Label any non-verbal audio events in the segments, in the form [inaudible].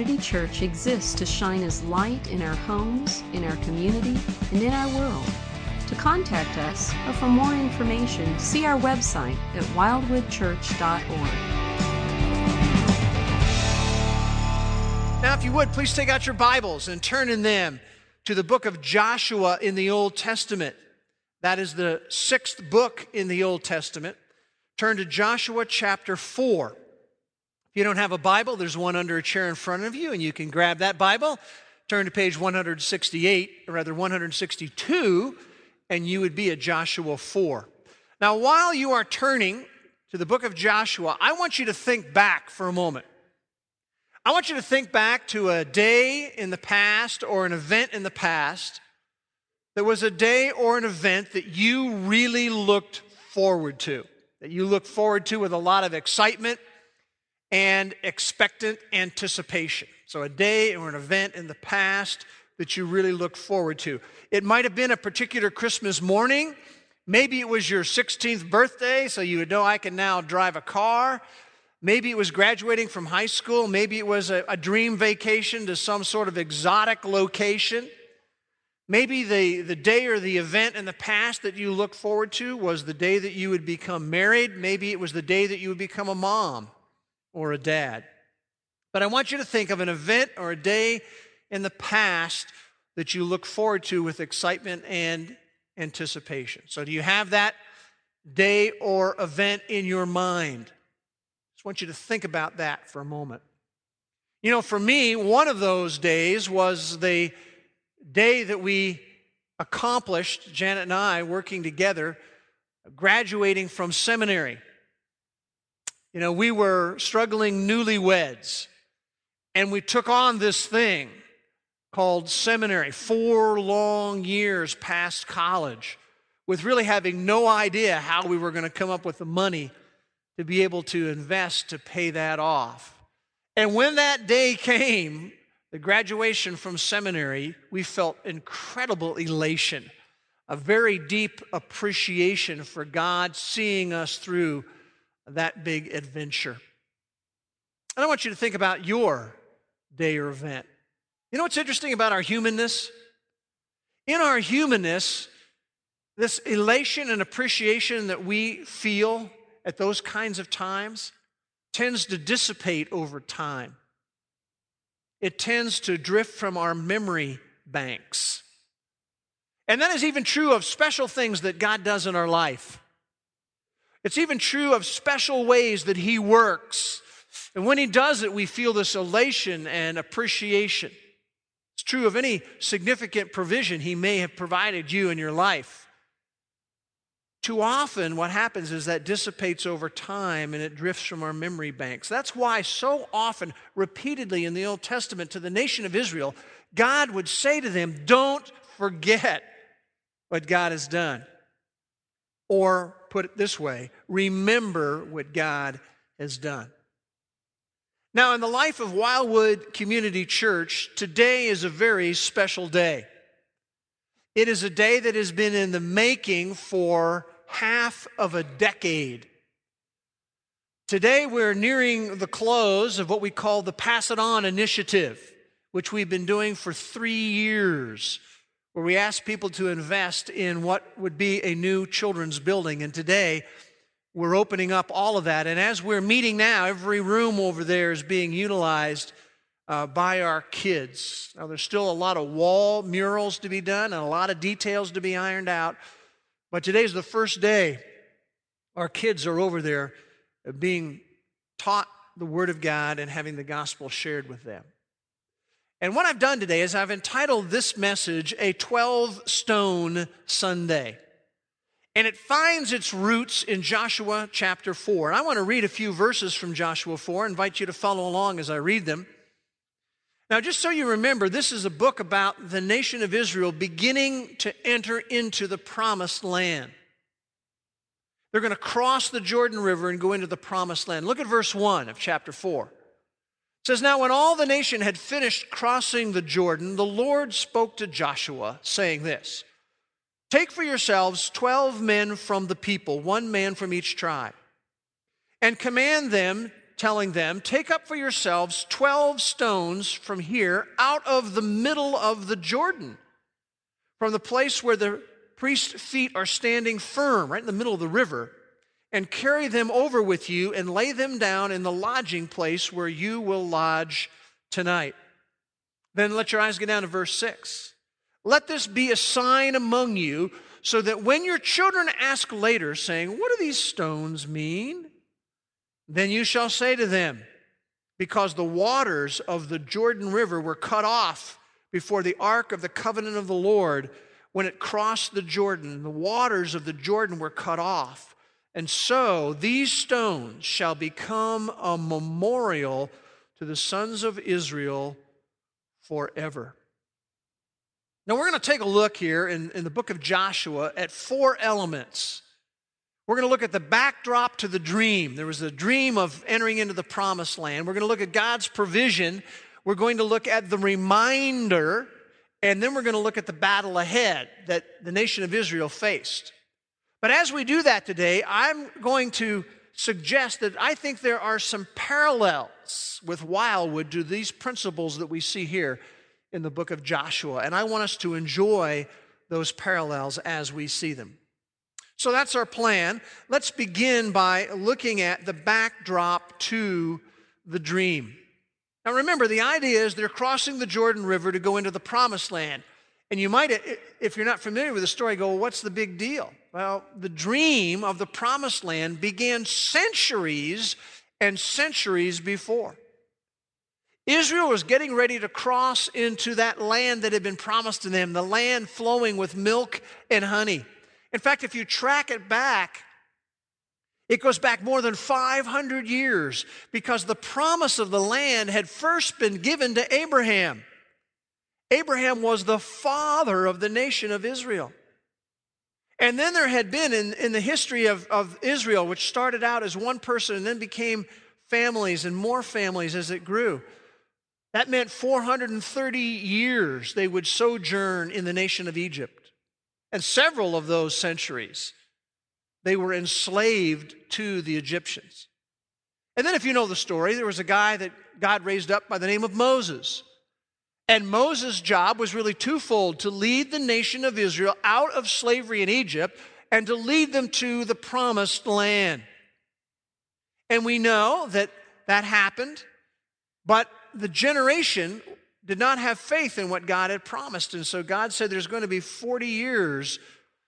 Community Church exists to shine as light in our homes, in our community, and in our world. To contact us or for more information, see our website at wildwoodchurch.org. Now, if you would, please take out your Bibles and turn in them to the book of Joshua in the Old Testament. That is the sixth book in the Old Testament. Turn to Joshua chapter 4. If you don't have a Bible, there's one under a chair in front of you, and you can grab that Bible. Turn to page 168, or rather 162, and you would be at Joshua 4. Now, while you are turning to the book of Joshua, I want you to think back for a moment. I want you to think back to a day in the past or an event in the past that was a day or an event that you really looked forward to, that you looked forward to with a lot of excitement and expectant anticipation. So, a day or an event in the past that you really look forward to. It might have been a particular Christmas morning. Maybe it was your 16th birthday, so you would know I can now drive a car. Maybe it was graduating from high school. Maybe it was a, a dream vacation to some sort of exotic location. Maybe the, the day or the event in the past that you look forward to was the day that you would become married. Maybe it was the day that you would become a mom or a dad. But I want you to think of an event or a day in the past that you look forward to with excitement and anticipation. So, do you have that day or event in your mind? I just want you to think about that for a moment. You know, for me, one of those days was the day that we accomplished, Janet and I working together, graduating from seminary. You know, we were struggling newlyweds, and we took on this thing called seminary, four long years past college, with really having no idea how we were going to come up with the money to be able to invest to pay that off. And when that day came, the graduation from seminary, we felt incredible elation, a very deep appreciation for God seeing us through that big adventure. And I want you to think about your day or event. You know what's interesting about our humanness? In our humanness, this elation and appreciation that we feel at those kinds of times tends to dissipate over time. It tends to drift from our memory banks. And that is even true of special things that God does in our life. It's even true of special ways that He works. And when He does it, we feel this elation and appreciation. It's true of any significant provision He may have provided you in your life. Too often, what happens is that dissipates over time and it drifts from our memory banks. That's why, so often, repeatedly in the Old Testament to the nation of Israel, God would say to them, Don't forget what God has done. Or put it this way remember what God has done. Now, in the life of Wildwood Community Church, today is a very special day. It is a day that has been in the making for half of a decade. Today, we're nearing the close of what we call the Pass It On initiative, which we've been doing for three years where we ask people to invest in what would be a new children's building. And today, we're opening up all of that. And as we're meeting now, every room over there is being utilized uh, by our kids. Now, there's still a lot of wall murals to be done and a lot of details to be ironed out. But today's the first day our kids are over there being taught the Word of God and having the gospel shared with them. And what I've done today is I've entitled this message a 12 Stone Sunday. And it finds its roots in Joshua chapter 4. And I want to read a few verses from Joshua 4, I invite you to follow along as I read them. Now, just so you remember, this is a book about the nation of Israel beginning to enter into the promised land. They're going to cross the Jordan River and go into the promised land. Look at verse 1 of chapter 4. Says, Now when all the nation had finished crossing the Jordan, the Lord spoke to Joshua, saying this Take for yourselves twelve men from the people, one man from each tribe, and command them telling them, Take up for yourselves 12 stones from here out of the middle of the Jordan, from the place where the priest's feet are standing firm, right in the middle of the river, and carry them over with you and lay them down in the lodging place where you will lodge tonight. Then let your eyes get down to verse 6. Let this be a sign among you, so that when your children ask later, saying, What do these stones mean? Then you shall say to them, Because the waters of the Jordan River were cut off before the ark of the covenant of the Lord when it crossed the Jordan, the waters of the Jordan were cut off. And so these stones shall become a memorial to the sons of Israel forever. Now, we're going to take a look here in, in the book of Joshua at four elements. We're going to look at the backdrop to the dream. There was a dream of entering into the promised land. We're going to look at God's provision. We're going to look at the reminder. And then we're going to look at the battle ahead that the nation of Israel faced. But as we do that today, I'm going to suggest that I think there are some parallels with Wildwood to these principles that we see here in the book of Joshua. And I want us to enjoy those parallels as we see them. So that's our plan. Let's begin by looking at the backdrop to the dream. Now remember, the idea is they're crossing the Jordan River to go into the promised land. And you might, if you're not familiar with the story, go, well, what's the big deal? Well, the dream of the promised land began centuries and centuries before. Israel was getting ready to cross into that land that had been promised to them, the land flowing with milk and honey. In fact, if you track it back, it goes back more than 500 years because the promise of the land had first been given to Abraham. Abraham was the father of the nation of Israel. And then there had been in, in the history of, of Israel, which started out as one person and then became families and more families as it grew. That meant 430 years they would sojourn in the nation of Egypt. And several of those centuries, they were enslaved to the Egyptians. And then, if you know the story, there was a guy that God raised up by the name of Moses. And Moses' job was really twofold to lead the nation of Israel out of slavery in Egypt and to lead them to the promised land. And we know that that happened, but the generation did not have faith in what God had promised. And so God said there's going to be 40 years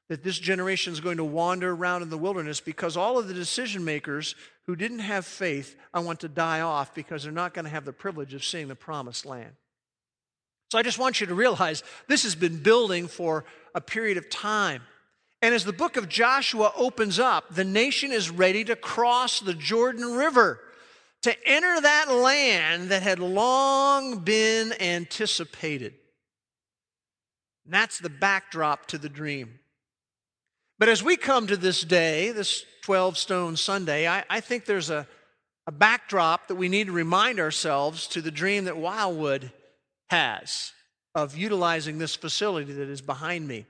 that this generation is going to wander around in the wilderness because all of the decision makers who didn't have faith, I want to die off because they're not going to have the privilege of seeing the promised land. So I just want you to realize this has been building for a period of time. And as the book of Joshua opens up, the nation is ready to cross the Jordan River to enter that land that had long been anticipated. And that's the backdrop to the dream. But as we come to this day, this 12 Stone Sunday, I, I think there's a, a backdrop that we need to remind ourselves to the dream that Wildwood has of utilizing this facility that is behind me.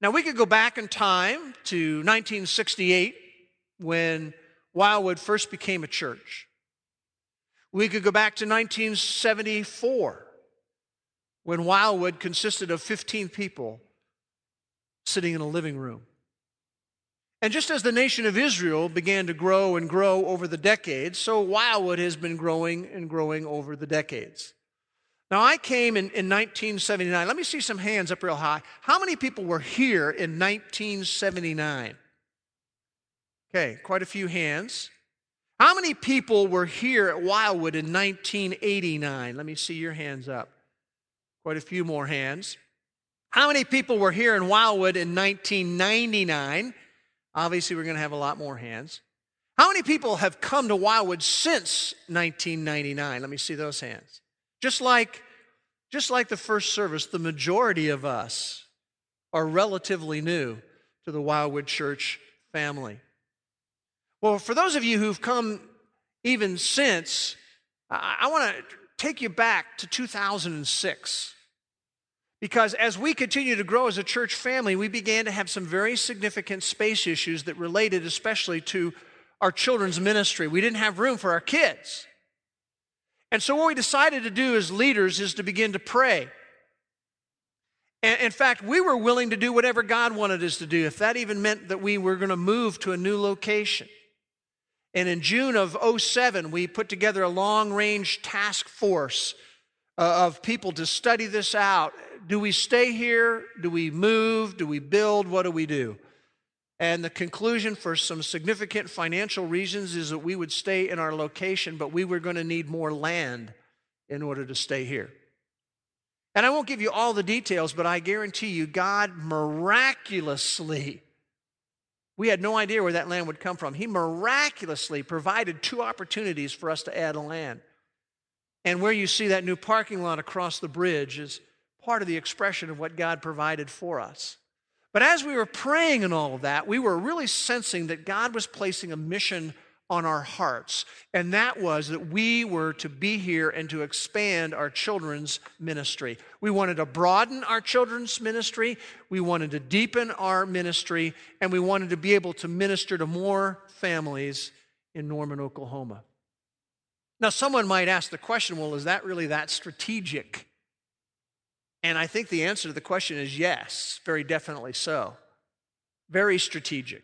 Now, we could go back in time to 1968 when Wildwood first became a church. We could go back to 1974 when Wildwood consisted of 15 people sitting in a living room. And just as the nation of Israel began to grow and grow over the decades, so Wildwood has been growing and growing over the decades. Now, I came in, in 1979. Let me see some hands up real high. How many people were here in 1979? Okay, quite a few hands. How many people were here at Wildwood in 1989? Let me see your hands up. Quite a few more hands. How many people were here in Wildwood in 1999? Obviously, we're going to have a lot more hands. How many people have come to Wildwood since 1999? Let me see those hands. Just like, just like the first service, the majority of us are relatively new to the Wildwood Church family. Well, for those of you who've come even since, I, I want to take you back to 2006. Because as we continue to grow as a church family, we began to have some very significant space issues that related especially to our children's ministry. We didn't have room for our kids. And so, what we decided to do as leaders is to begin to pray. And in fact, we were willing to do whatever God wanted us to do, if that even meant that we were going to move to a new location. And in June of 07, we put together a long range task force uh, of people to study this out. Do we stay here? Do we move? Do we build? What do we do? And the conclusion, for some significant financial reasons, is that we would stay in our location, but we were going to need more land in order to stay here. And I won't give you all the details, but I guarantee you, God miraculously, we had no idea where that land would come from. He miraculously provided two opportunities for us to add land. And where you see that new parking lot across the bridge is part of the expression of what God provided for us. But as we were praying and all of that, we were really sensing that God was placing a mission on our hearts. And that was that we were to be here and to expand our children's ministry. We wanted to broaden our children's ministry, we wanted to deepen our ministry, and we wanted to be able to minister to more families in Norman, Oklahoma. Now, someone might ask the question well, is that really that strategic? And I think the answer to the question is yes, very definitely so. Very strategic.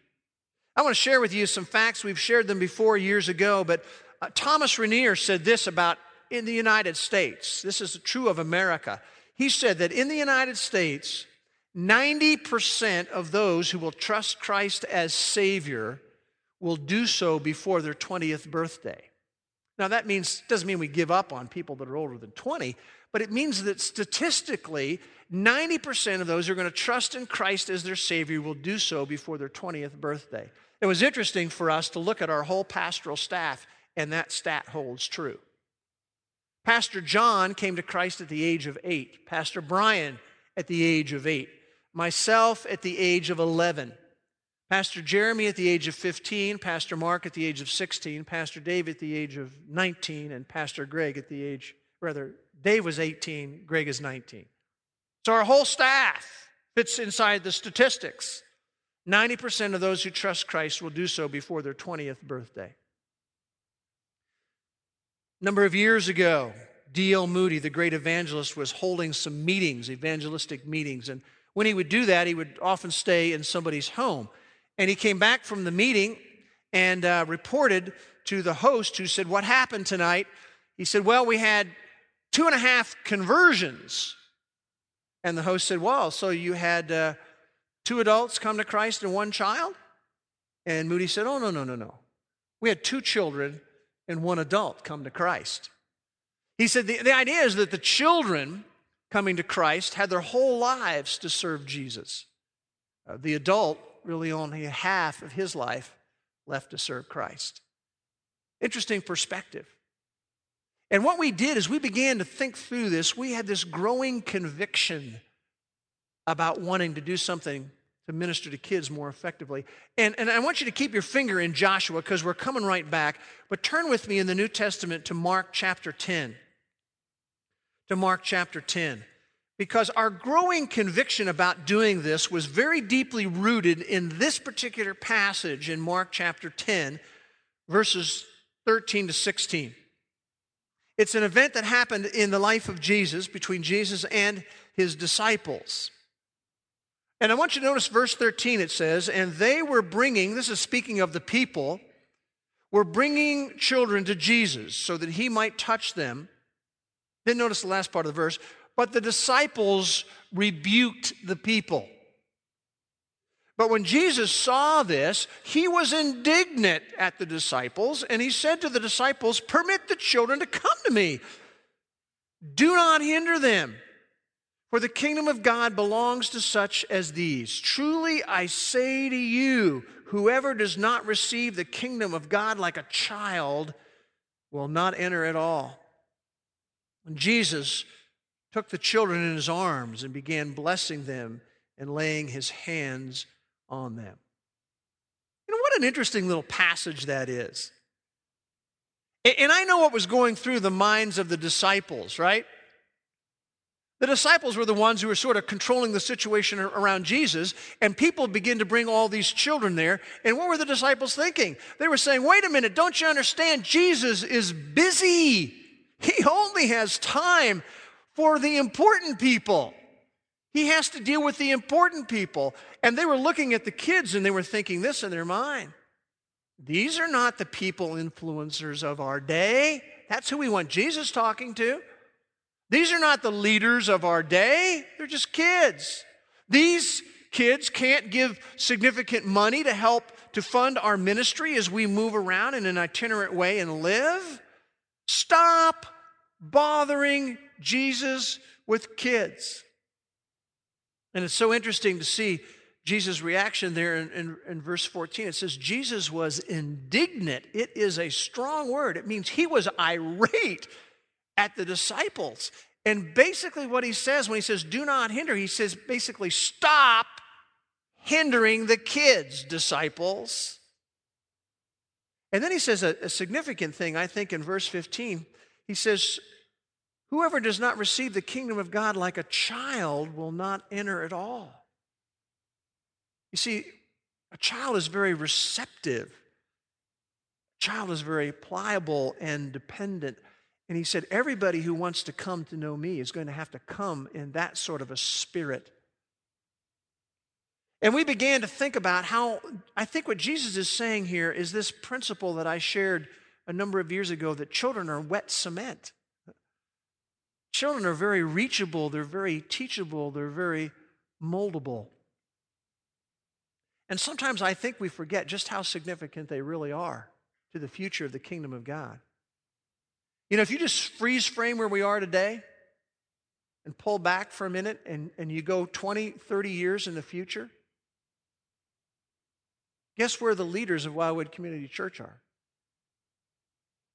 I want to share with you some facts. We've shared them before years ago, but uh, Thomas Rainer said this about in the United States. This is true of America. He said that in the United States, 90% of those who will trust Christ as Savior will do so before their 20th birthday. Now, that means, doesn't mean we give up on people that are older than 20, but it means that statistically, 90% of those who are going to trust in Christ as their Savior will do so before their 20th birthday. It was interesting for us to look at our whole pastoral staff, and that stat holds true. Pastor John came to Christ at the age of eight, Pastor Brian at the age of eight, myself at the age of 11. Pastor Jeremy at the age of 15, Pastor Mark at the age of 16, Pastor Dave at the age of 19, and Pastor Greg at the age, rather, Dave was 18, Greg is 19. So our whole staff fits inside the statistics. 90% of those who trust Christ will do so before their 20th birthday. A number of years ago, D.L. Moody, the great evangelist, was holding some meetings, evangelistic meetings. And when he would do that, he would often stay in somebody's home. And he came back from the meeting and uh, reported to the host who said, What happened tonight? He said, Well, we had two and a half conversions. And the host said, Well, so you had uh, two adults come to Christ and one child? And Moody said, Oh, no, no, no, no. We had two children and one adult come to Christ. He said, The, the idea is that the children coming to Christ had their whole lives to serve Jesus. Uh, the adult really only half of his life left to serve Christ. Interesting perspective. And what we did is we began to think through this. We had this growing conviction about wanting to do something to minister to kids more effectively. And, and I want you to keep your finger in Joshua because we're coming right back. But turn with me in the New Testament to Mark chapter 10. To Mark chapter 10 because our growing conviction about doing this was very deeply rooted in this particular passage in Mark chapter 10, verses 13 to 16. It's an event that happened in the life of Jesus, between Jesus and his disciples. And I want you to notice verse 13 it says, And they were bringing, this is speaking of the people, were bringing children to Jesus so that he might touch them. Then notice the last part of the verse but the disciples rebuked the people. But when Jesus saw this, he was indignant at the disciples, and he said to the disciples, Permit the children to come to me. Do not hinder them, for the kingdom of God belongs to such as these. Truly I say to you, whoever does not receive the kingdom of God like a child will not enter at all. When Jesus took the children in his arms and began blessing them and laying his hands on them. You know, what an interesting little passage that is. And I know what was going through the minds of the disciples, right? The disciples were the ones who were sort of controlling the situation around Jesus, and people begin to bring all these children there. And what were the disciples thinking? They were saying, wait a minute, don't you understand? Jesus is busy. He only has time for the important people. He has to deal with the important people. And they were looking at the kids and they were thinking this in their mind. These are not the people influencers of our day. That's who we want Jesus talking to. These are not the leaders of our day, they're just kids. These kids can't give significant money to help to fund our ministry as we move around in an itinerant way and live. Stop bothering Jesus with kids. And it's so interesting to see Jesus' reaction there in, in, in, verse 14. It says, Jesus was indignant. It is a strong word. It means he was irate at the disciples. And basically, what he says when he says, do not hinder, he says basically, stop hindering the kids, disciples. And then he says a, a significant thing, I think, in verse 15. He says, Whoever does not receive the kingdom of God like a child will not enter at all. You see, a child is very receptive. A child is very pliable and dependent. And he said, Everybody who wants to come to know me is going to have to come in that sort of a spirit. And we began to think about how, I think what Jesus is saying here is this principle that I shared a number of years ago that children are wet cement. Children are very reachable, they're very teachable, they're very moldable. And sometimes I think we forget just how significant they really are to the future of the kingdom of God. You know, if you just freeze frame where we are today and pull back for a minute and, and you go 20, 30 years in the future, guess where the leaders of Wildwood Community Church are?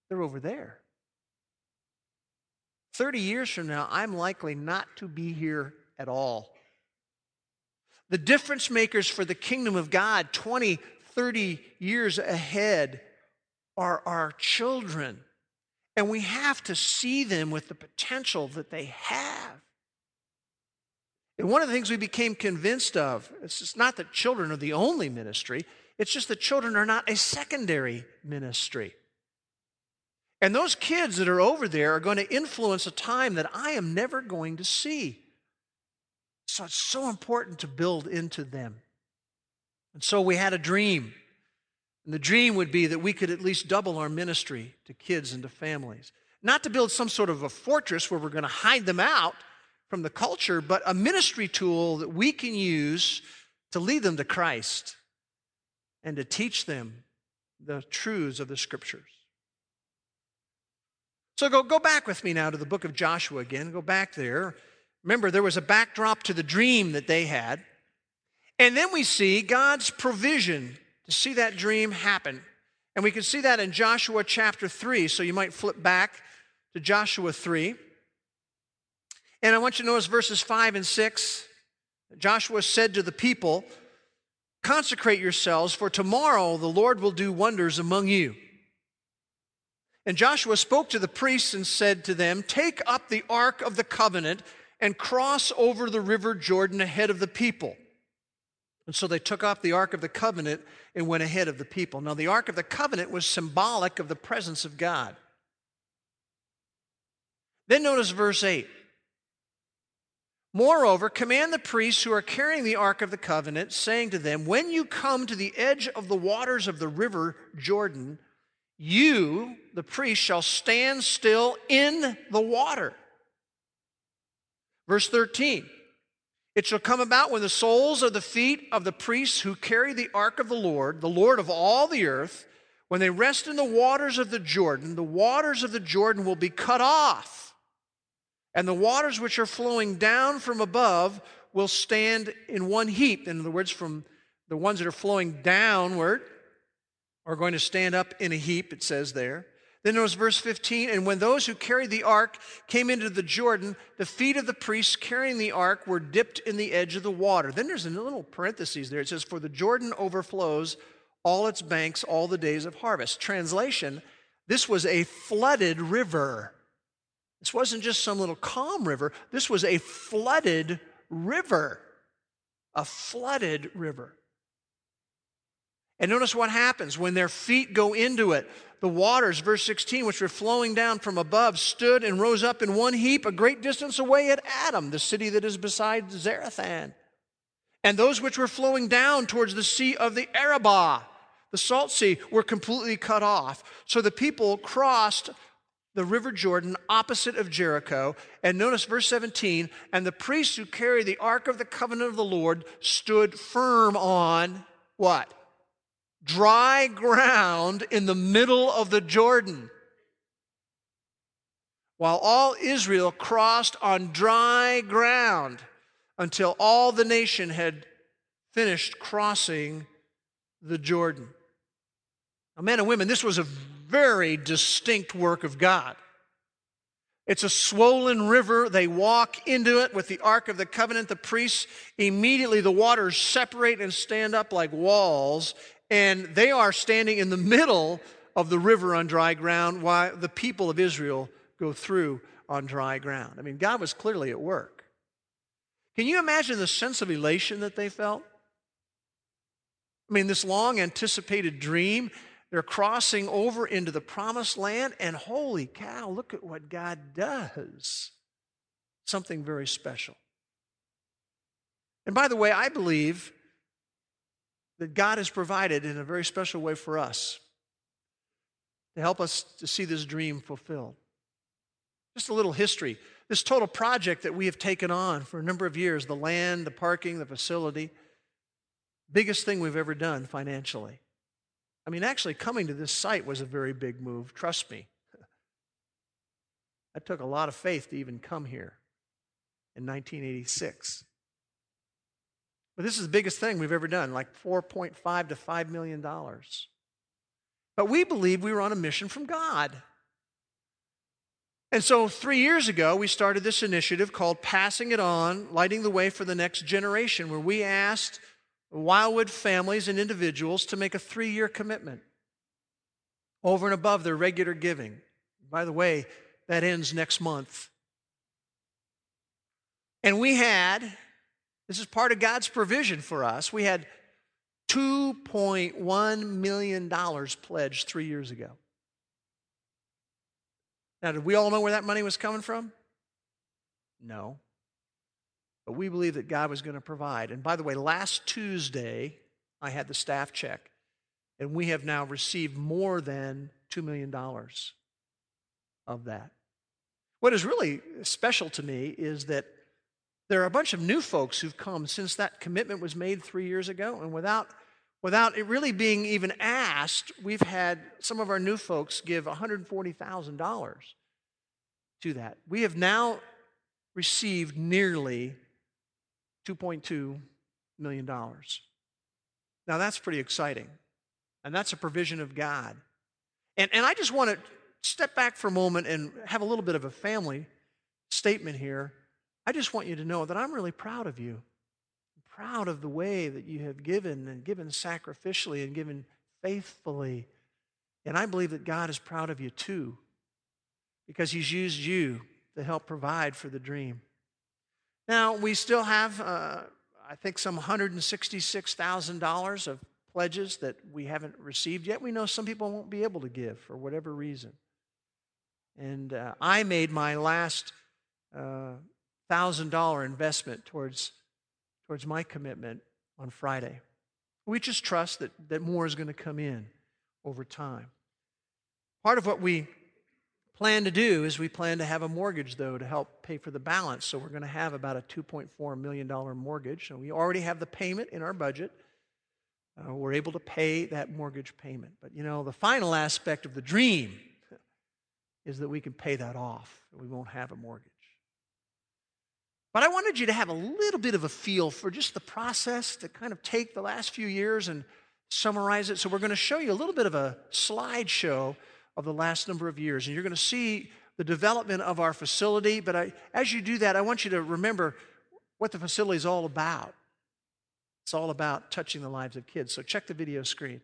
They're over there. 30 years from now, I'm likely not to be here at all. The difference makers for the kingdom of God 20, 30 years ahead are our children. And we have to see them with the potential that they have. And one of the things we became convinced of, it's not that children are the only ministry, it's just that children are not a secondary ministry. And those kids that are over there are going to influence a time that I am never going to see. So it's so important to build into them. And so we had a dream. And the dream would be that we could at least double our ministry to kids and to families. Not to build some sort of a fortress where we're going to hide them out from the culture, but a ministry tool that we can use to lead them to Christ and to teach them the truths of the scriptures. So go, go back with me now to the book of Joshua again. Go back there. Remember, there was a backdrop to the dream that they had. And then we see God's provision to see that dream happen. And we can see that in Joshua chapter 3. So you might flip back to Joshua 3. And I want you to notice verses 5 and 6. Joshua said to the people, Consecrate yourselves, for tomorrow the Lord will do wonders among you. And Joshua spoke to the priests and said to them, Take up the ark of the covenant and cross over the river Jordan ahead of the people. And so they took up the Ark of the Covenant and went ahead of the people. Now, the Ark of the Covenant was symbolic of the presence of God. Then notice verse 8. Moreover, command the priests who are carrying the Ark of the Covenant, saying to them, When you come to the edge of the waters of the river Jordan, you, the priest, shall stand still in the water. Verse 13. It shall come about when the soles of the feet of the priests who carry the ark of the Lord, the Lord of all the earth, when they rest in the waters of the Jordan, the waters of the Jordan will be cut off, and the waters which are flowing down from above will stand in one heap. In other words, from the ones that are flowing downward are going to stand up in a heap, it says there. Then there was verse 15, and when those who carried the ark came into the Jordan, the feet of the priests carrying the ark were dipped in the edge of the water. Then there's a little parenthesis there. It says, For the Jordan overflows all its banks all the days of harvest. Translation, this was a flooded river. This wasn't just some little calm river, this was a flooded river. A flooded river. And notice what happens when their feet go into it. The waters, verse 16, which were flowing down from above, stood and rose up in one heap a great distance away at Adam, the city that is beside Zarethan. And those which were flowing down towards the sea of the Arabah, the salt sea, were completely cut off. So the people crossed the river Jordan opposite of Jericho. And notice verse 17 and the priests who carried the ark of the covenant of the Lord stood firm on what? Dry ground in the middle of the Jordan. While all Israel crossed on dry ground until all the nation had finished crossing the Jordan. Now, men and women, this was a very distinct work of God. It's a swollen river. They walk into it with the Ark of the Covenant, the priests. Immediately, the waters separate and stand up like walls, and they are standing in the middle of the river on dry ground while the people of Israel go through on dry ground. I mean, God was clearly at work. Can you imagine the sense of elation that they felt? I mean, this long anticipated dream they're crossing over into the promised land, and holy cow, look at what God does. Something very special. And by the way, I believe that God has provided in a very special way for us to help us to see this dream fulfilled. Just a little history. This total project that we have taken on for a number of years the land, the parking, the facility biggest thing we've ever done financially. I mean, actually, coming to this site was a very big move, trust me. [laughs] That took a lot of faith to even come here in 1986. But this is the biggest thing we've ever done, like 4.5 to 5 million dollars. But we believe we were on a mission from God. And so, three years ago, we started this initiative called Passing It On, Lighting the Way for the Next Generation, where we asked Wildwood families and individuals to make a three year commitment over and above their regular giving. By the way, that ends next month. And we had, this is part of God's provision for us, we had $2.1 million pledged three years ago. Now, did we all know where that money was coming from? No. But we believe that God was going to provide. And by the way, last Tuesday, I had the staff check, and we have now received more than $2 million of that. What is really special to me is that there are a bunch of new folks who've come since that commitment was made three years ago, and without without it really being even asked, we've had some of our new folks give $140,000 to that. We have now received nearly $2.2 million. Now, that's pretty exciting. And that's a provision of God. And, and I just want to step back for a moment and have a little bit of a family statement here. I just want you to know that I'm really proud of you. I'm proud of the way that you have given and given sacrificially and given faithfully. And I believe that God is proud of you too, because He's used you to help provide for the dream. Now, we still have, uh, I think, some $166,000 of pledges that we haven't received yet. We know some people won't be able to give for whatever reason. And uh, I made my last uh, $1,000 investment towards, towards my commitment on Friday. We just trust that, that more is going to come in over time. Part of what we plan to do is we plan to have a mortgage, though, to help pay for the balance. So we're going to have about a $2.4 million mortgage. And we already have the payment in our budget. Uh, we're able to pay that mortgage payment. But you know, the final aspect of the dream [laughs] is that we can pay that off. We won't have a mortgage. But I wanted you to have a little bit of a feel for just the process to kind of take the last few years and summarize it. So we're going to show you a little bit of a slideshow of the last number of years. And you're going to see the development of our facility. But I, as you do that, I want you to remember what the facility is all about. It's all about touching the lives of kids. So check the video screen.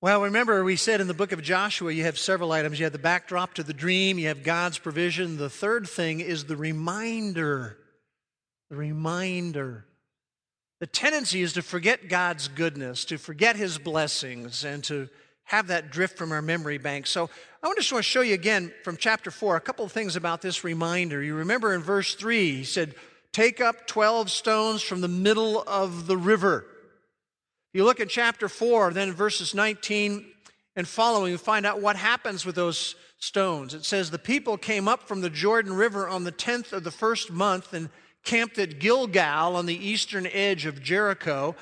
Well, remember, we said in the book of Joshua, you have several items. You have the backdrop to the dream, you have God's provision. The third thing is the reminder. The reminder. The tendency is to forget God's goodness, to forget His blessings, and to have that drift from our memory bank. So I just want to show you again from chapter 4 a couple of things about this reminder. You remember in verse 3, he said, Take up 12 stones from the middle of the river. You look at chapter 4, then verses 19 and following, you find out what happens with those stones. It says, The people came up from the Jordan River on the 10th of the first month and camped at Gilgal on the eastern edge of Jericho.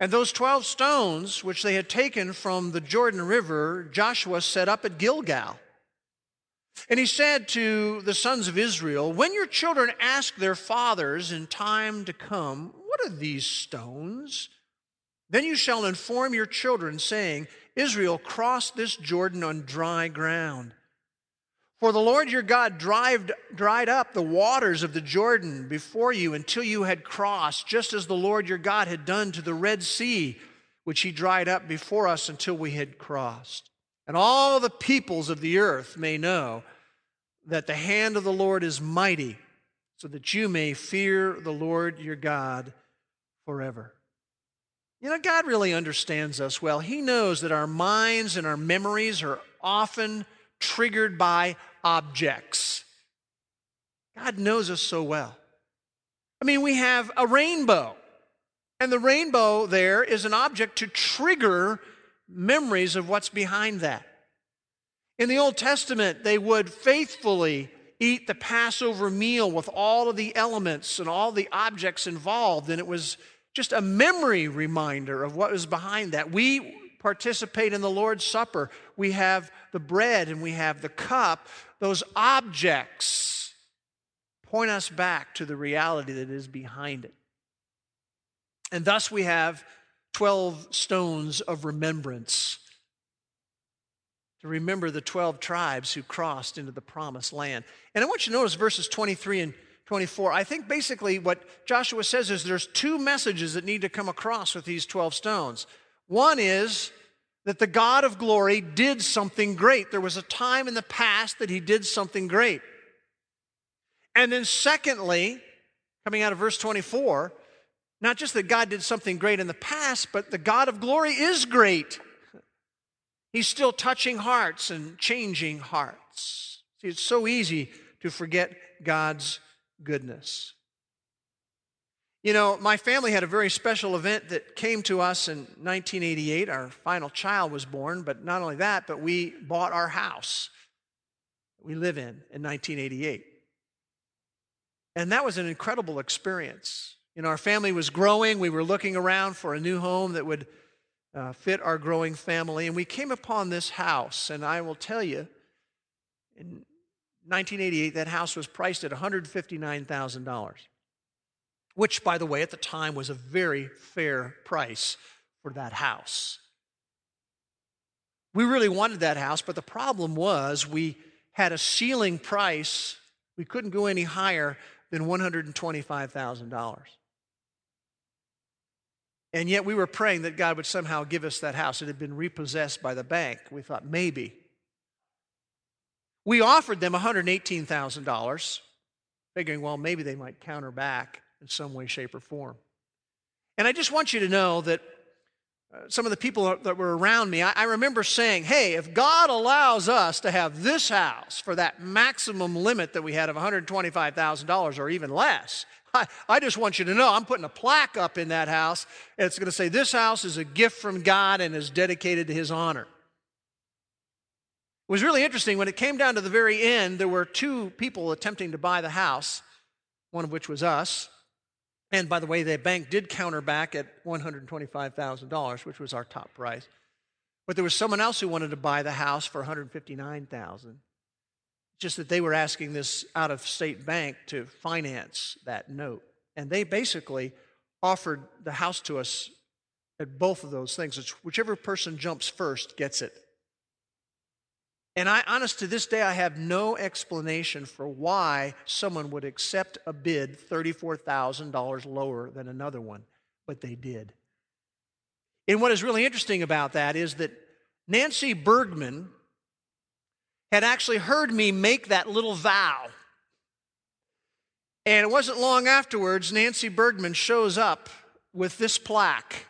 And those 12 stones, which they had taken from the Jordan River, Joshua set up at Gilgal. And he said to the sons of Israel, When your children ask their fathers in time to come, What are these stones? Then you shall inform your children, saying, Israel crossed this Jordan on dry ground. For the Lord your God dried, dried up the waters of the Jordan before you until you had crossed, just as the Lord your God had done to the Red Sea, which he dried up before us until we had crossed. And all the peoples of the earth may know that the hand of the Lord is mighty, so that you may fear the Lord your God forever. You know, God really understands us well. He knows that our minds and our memories are often triggered by objects. God knows us so well. I mean, we have a rainbow, and the rainbow there is an object to trigger memories of what's behind that. In the Old Testament, they would faithfully eat the Passover meal with all of the elements and all the objects involved, and it was just a memory reminder of what was behind that. We participate in the Lord's Supper. We have the bread and we have the cup. Those objects point us back to the reality that is behind it. And thus we have 12 stones of remembrance to remember the 12 tribes who crossed into the promised land. And I want you to notice verses 23 and 24. I think basically what Joshua says is there's two messages that need to come across with these 12 stones. One is that the God of glory did something great. There was a time in the past that he did something great. And then, secondly, coming out of verse 24, not just that God did something great in the past, but the God of glory is great. He's still touching hearts and changing hearts. See, it's so easy to forget God's goodness. You know, my family had a very special event that came to us in 1988. Our final child was born, but not only that, but we bought our house we live in in 1988. And that was an incredible experience. You know, our family was growing. We were looking around for a new home that would uh, fit our growing family. And we came upon this house. And I will tell you, in 1988, that house was priced at $159,000, which, by the way, at the time was a very fair price for that house. We really wanted that house, but the problem was we had a ceiling price. We couldn't go any higher than $125,000. And yet we were praying that God would somehow give us that house. It had been repossessed by the bank. We thought maybe. We offered them $118,000, figuring, well, maybe they might counter back in some way, shape, or form. And I just want you to know that uh, some of the people that were around me, I, remember saying, hey, if God allows us to have this house for that maximum limit that we had of $125,000 or even less, I, I, just want you to know I'm putting a plaque up in that house. And it's going to say, This house is a gift from God and is dedicated to His honor. It was really interesting. When it came down to the very end, there were two people attempting to buy the house, one of which was us. And by the way, the bank did counter back at $125,000, which was our top price. But there was someone else who wanted to buy the house for $159,000. Just that they were asking this out of state bank to finance that note. And they basically offered the house to us at both of those things. It's whichever person jumps first gets it. And I, honest to this day, I have no explanation for why someone would accept a bid $34,000 lower than another one, but they did. And what is really interesting about that is that Nancy Bergman had actually heard me make that little vow. And it wasn't long afterwards, Nancy Bergman shows up with this plaque.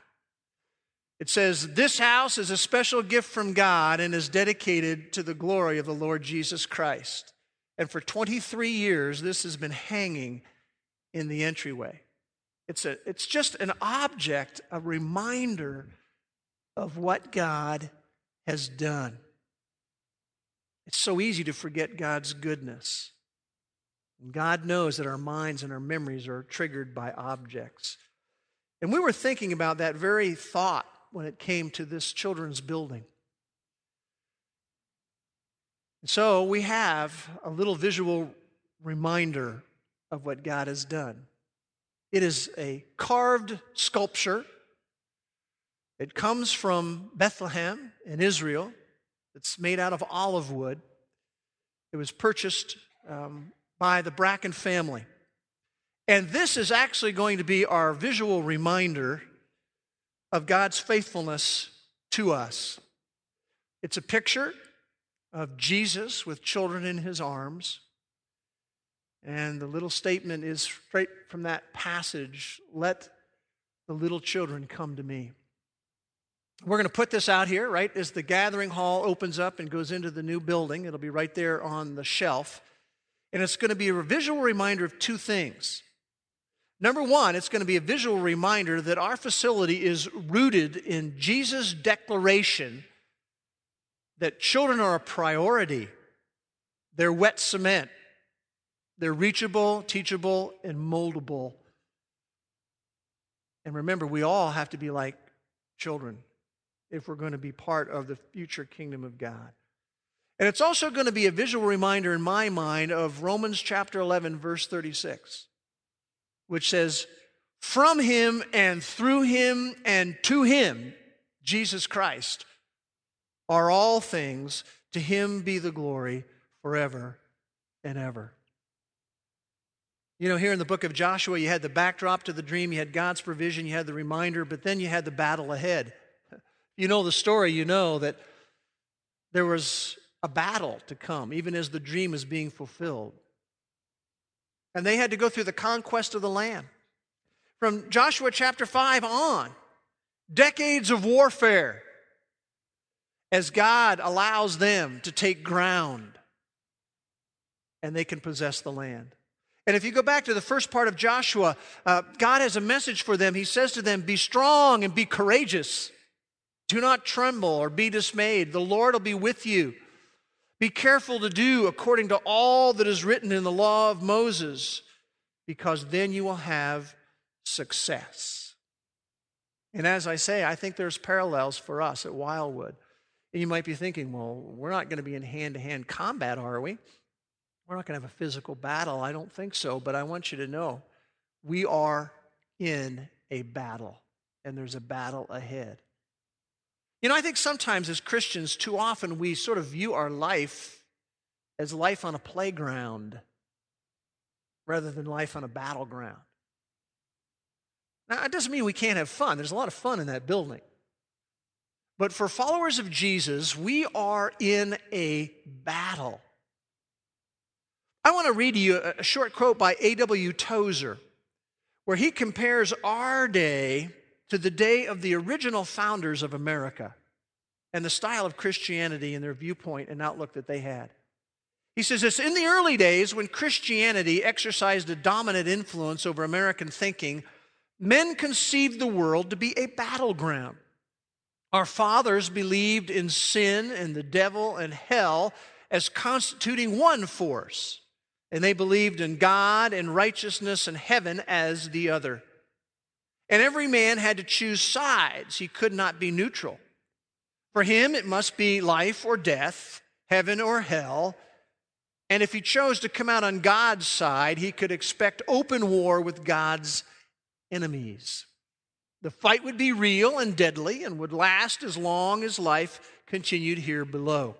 It says, This house is a special gift from God and is dedicated to the glory of the Lord Jesus Christ. And for 23 years, this has been hanging in the entryway. It's, a, it's just an object, a reminder of what God has done. It's so easy to forget God's goodness. And God knows that our minds and our memories are triggered by objects. And we were thinking about that very thought when it came to this children's building. So we have a little visual reminder of what God has done. It is a carved sculpture. It comes from Bethlehem in Israel. It's made out of olive wood. It was purchased um, by the Bracken family. And this is actually going to be our visual reminder of God's faithfulness to us. It's a picture of Jesus with children in his arms. And the little statement is straight from that passage let the little children come to me. We're going to put this out here, right, as the gathering hall opens up and goes into the new building. It'll be right there on the shelf. And it's going to be a visual reminder of two things. Number one, it's going to be a visual reminder that our facility is rooted in Jesus' declaration that children are a priority. They're wet cement, they're reachable, teachable, and moldable. And remember, we all have to be like children if we're going to be part of the future kingdom of God. And it's also going to be a visual reminder in my mind of Romans chapter 11, verse 36, which says, From him and through him and to him, Jesus Christ, are all things. To him be the glory forever and ever. You know, here in the book of Joshua, you had the backdrop to the dream, you had God's provision, you had the reminder, but then you had the battle ahead. You know the story, you know that there was a battle to come, even as the dream is being fulfilled. And they had to go through the conquest of the land. From Joshua chapter 5 on, decades of warfare as God allows them to take ground and they can possess the land. And if you go back to the first part of Joshua, uh, God has a message for them. He says to them, Be strong and be courageous. Do not tremble or be dismayed. The Lord will be with you. Be careful to do according to all that is written in the law of Moses, because then you will have success. And as I say, I think there's parallels for us at Wildwood. And you might be thinking, well, we're not going to be in hand to hand combat, are we? We're not going to have a physical battle. I don't think so. But I want you to know we are in a battle, and there's a battle ahead. You know, I think sometimes as Christians, too often we sort of view our life as life on a playground rather than life on a battleground. Now, it doesn't mean we can't have fun. There's a lot of fun in that building. But for followers of Jesus, we are in a battle. I want to read to you a short quote by A.W. Tozer, where he compares our day to the day of the original founders of America and the style of Christianity and their viewpoint and outlook that they had. He says this In the early days, when Christianity exercised a dominant influence over American thinking, men conceived the world to be a battleground. Our fathers believed in sin and the devil and hell as constituting one force, and they believed in God and righteousness and heaven as the other. And every man had to choose sides. He could not be neutral. For him, it must be life or death, heaven or hell. And if he chose to come out on God's side, he could expect open war with God's enemies. The fight would be real and deadly and would last as long as life continued here below.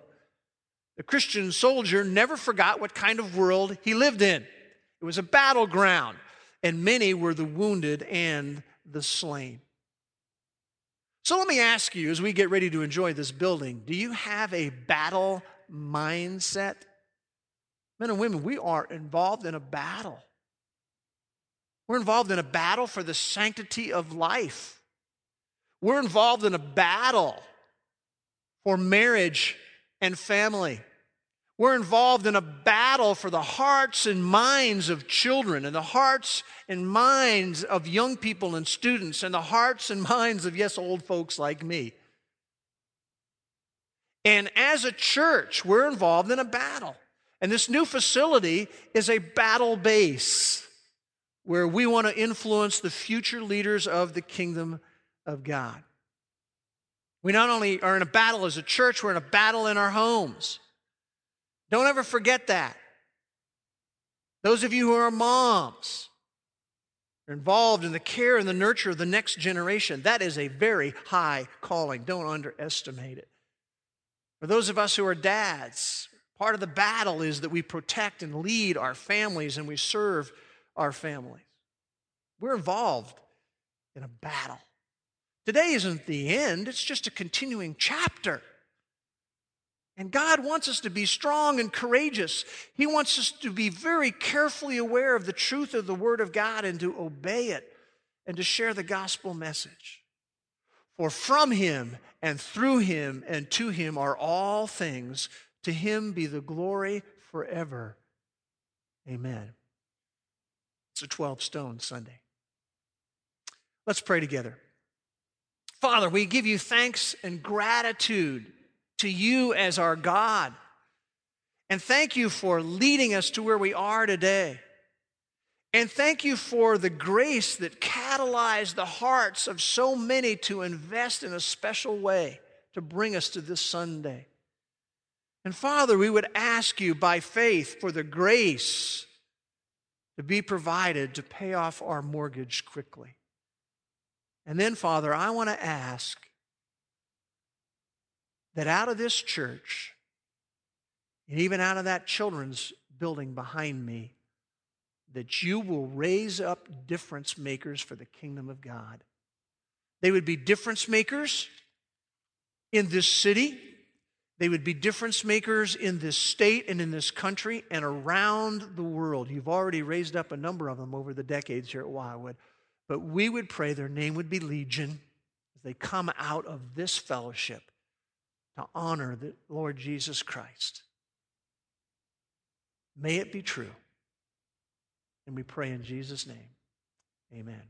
The Christian soldier never forgot what kind of world he lived in. It was a battleground, and many were the wounded and the slain. So let me ask you as we get ready to enjoy this building do you have a battle mindset? Men and women, we are involved in a battle. We're involved in a battle for the sanctity of life. We're involved in a battle for marriage and family. We're involved in a battle for the hearts and minds of children, and the hearts and minds of young people and students, and the hearts and minds of, yes, old folks like me. And as a church, we're involved in a battle. And this new facility is a battle base where we want to influence the future leaders of the kingdom of God. We not only are in a battle as a church, we're in a battle in our homes. Don't ever forget that. Those of you who are moms, are involved in the care and the nurture of the next generation. That is a very high calling. Don't underestimate it. For those of us who are dads, part of the battle is that we protect and lead our families and we serve our families. We're involved in a battle. Today isn't the end, it's just a continuing chapter. And God wants us to be strong and courageous. He wants us to be very carefully aware of the truth of the Word of God and to obey it and to share the gospel message. For from Him and through Him and to Him are all things. To Him be the glory forever. Amen. It's a 12 stone Sunday. Let's pray together. Father, we give you thanks and gratitude to you as our God. And thank you for leading us to where we are today. And thank you for the grace that catalyzed the hearts of so many to invest in a special way to bring us to this Sunday. And Father, we would ask you by faith for the grace to be provided to pay off our mortgage quickly. And then, Father, I want to ask that out of this church, and even out of that children's building behind me, that you will raise up difference makers for the kingdom of God. They would be difference makers in this city. They would be difference makers in this state and in this country and around the world. You've already raised up a number of them over the decades here at Wildwood. But we would pray their name would be Legion as they come out of this fellowship to honor the Lord Jesus Christ. May it be true. And we pray in Jesus' name. Amen.